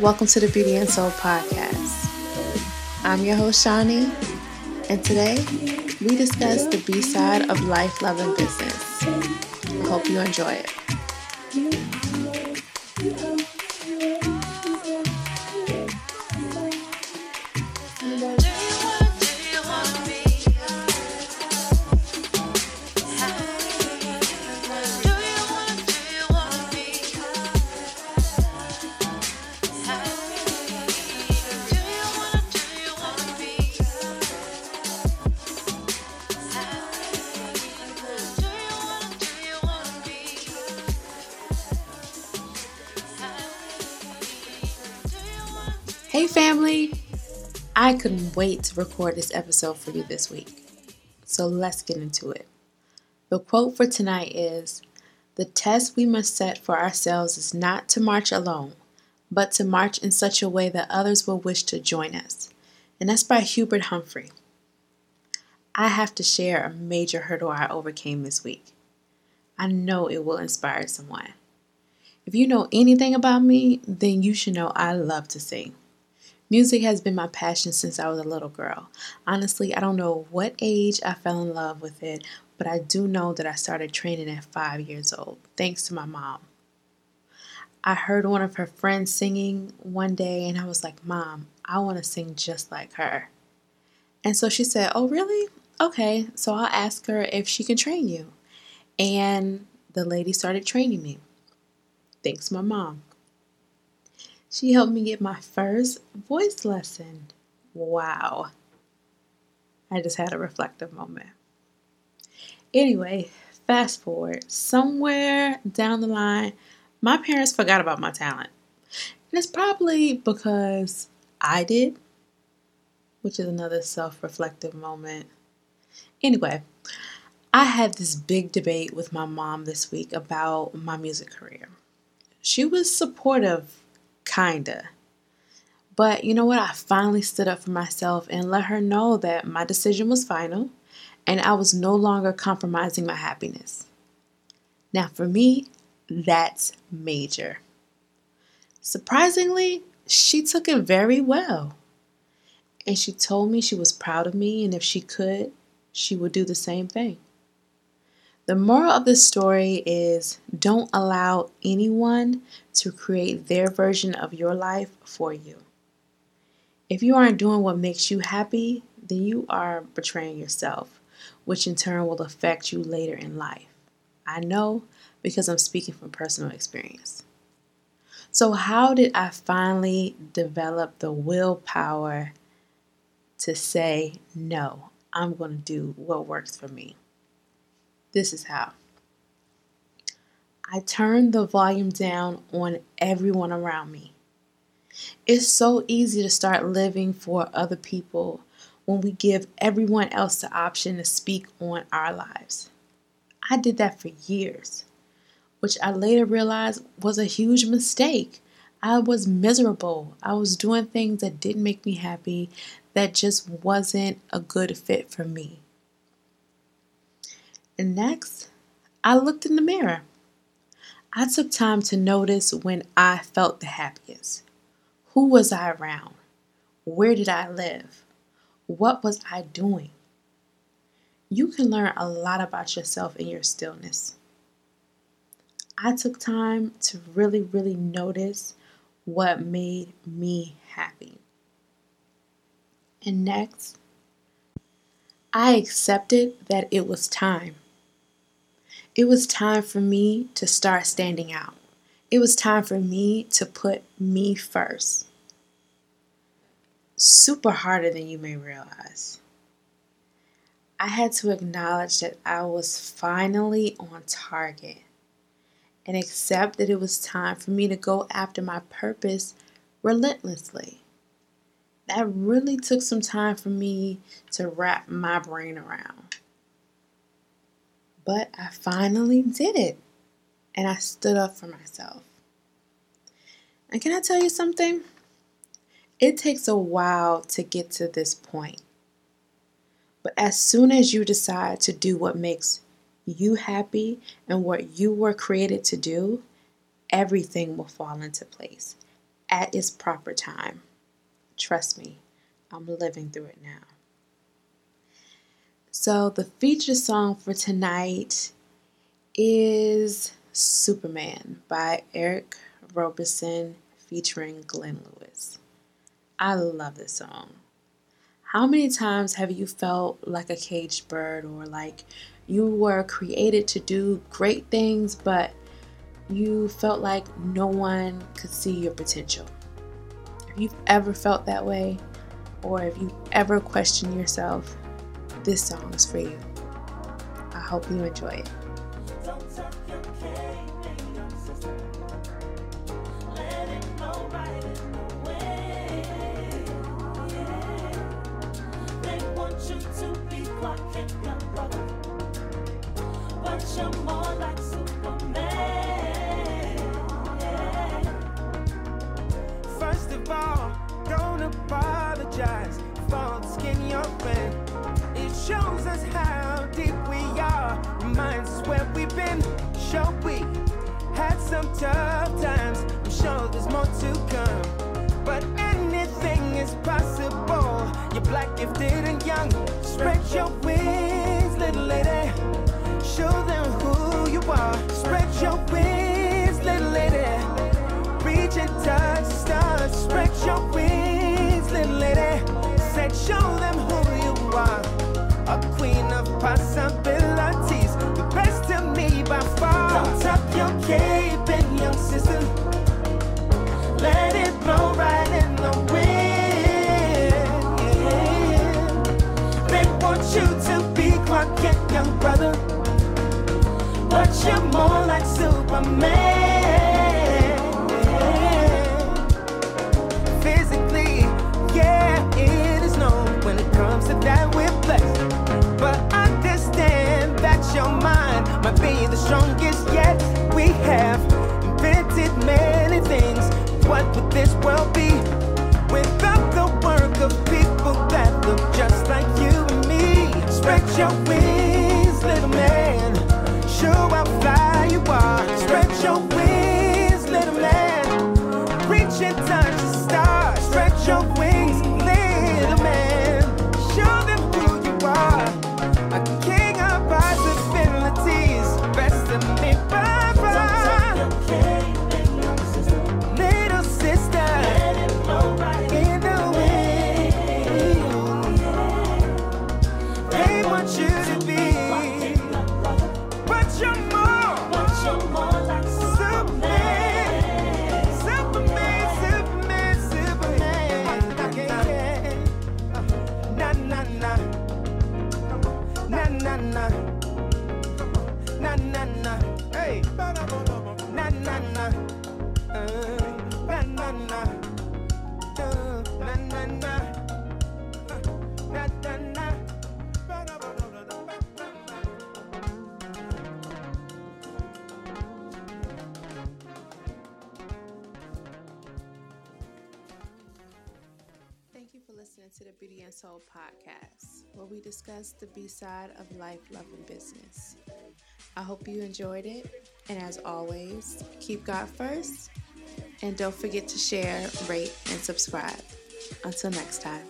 Welcome to the Beauty and Soul Podcast. I'm your host, Shani, and today we discuss the B side of life, love, and business. I hope you enjoy it. Hey, family! I couldn't wait to record this episode for you this week. So let's get into it. The quote for tonight is The test we must set for ourselves is not to march alone, but to march in such a way that others will wish to join us. And that's by Hubert Humphrey. I have to share a major hurdle I overcame this week. I know it will inspire someone. If you know anything about me, then you should know I love to sing. Music has been my passion since I was a little girl. Honestly, I don't know what age I fell in love with it, but I do know that I started training at five years old, thanks to my mom. I heard one of her friends singing one day, and I was like, Mom, I want to sing just like her. And so she said, Oh, really? Okay, so I'll ask her if she can train you. And the lady started training me. Thanks, my mom. She helped me get my first voice lesson. Wow. I just had a reflective moment. Anyway, fast forward. Somewhere down the line, my parents forgot about my talent. And it's probably because I did, which is another self reflective moment. Anyway, I had this big debate with my mom this week about my music career. She was supportive Kinda. But you know what? I finally stood up for myself and let her know that my decision was final and I was no longer compromising my happiness. Now, for me, that's major. Surprisingly, she took it very well. And she told me she was proud of me, and if she could, she would do the same thing. The moral of this story is don't allow anyone to create their version of your life for you. If you aren't doing what makes you happy, then you are betraying yourself, which in turn will affect you later in life. I know because I'm speaking from personal experience. So, how did I finally develop the willpower to say, no, I'm going to do what works for me? This is how. I turn the volume down on everyone around me. It's so easy to start living for other people when we give everyone else the option to speak on our lives. I did that for years, which I later realized was a huge mistake. I was miserable. I was doing things that didn't make me happy, that just wasn't a good fit for me. And next, I looked in the mirror. I took time to notice when I felt the happiest. Who was I around? Where did I live? What was I doing? You can learn a lot about yourself in your stillness. I took time to really, really notice what made me happy. And next, I accepted that it was time. It was time for me to start standing out. It was time for me to put me first. Super harder than you may realize. I had to acknowledge that I was finally on target and accept that it was time for me to go after my purpose relentlessly. That really took some time for me to wrap my brain around. But I finally did it. And I stood up for myself. And can I tell you something? It takes a while to get to this point. But as soon as you decide to do what makes you happy and what you were created to do, everything will fall into place at its proper time. Trust me, I'm living through it now. So, the feature song for tonight is Superman by Eric Roberson featuring Glenn Lewis. I love this song. How many times have you felt like a caged bird or like you were created to do great things, but you felt like no one could see your potential? If you've ever felt that way, or if you've ever questioned yourself, this song is for you. I hope you enjoy it. More to come. But anything is possible. You're black, gifted, and young. Spread your wings, little lady. Show them who you are. Spread your wings, little lady. Reach and touch the stars. Spread Young brother. But you're more like Superman. Physically, yeah, it is known when it comes to that we're blessed. But understand that your mind might be the strongest yet we have invented many things. What would this world be without the work of people that look just like you? Spread your wings, listening to the Beauty and Soul podcast, where we discuss the B side of life, love, and business. I hope you enjoyed it. And as always, keep God first. And don't forget to share, rate, and subscribe. Until next time.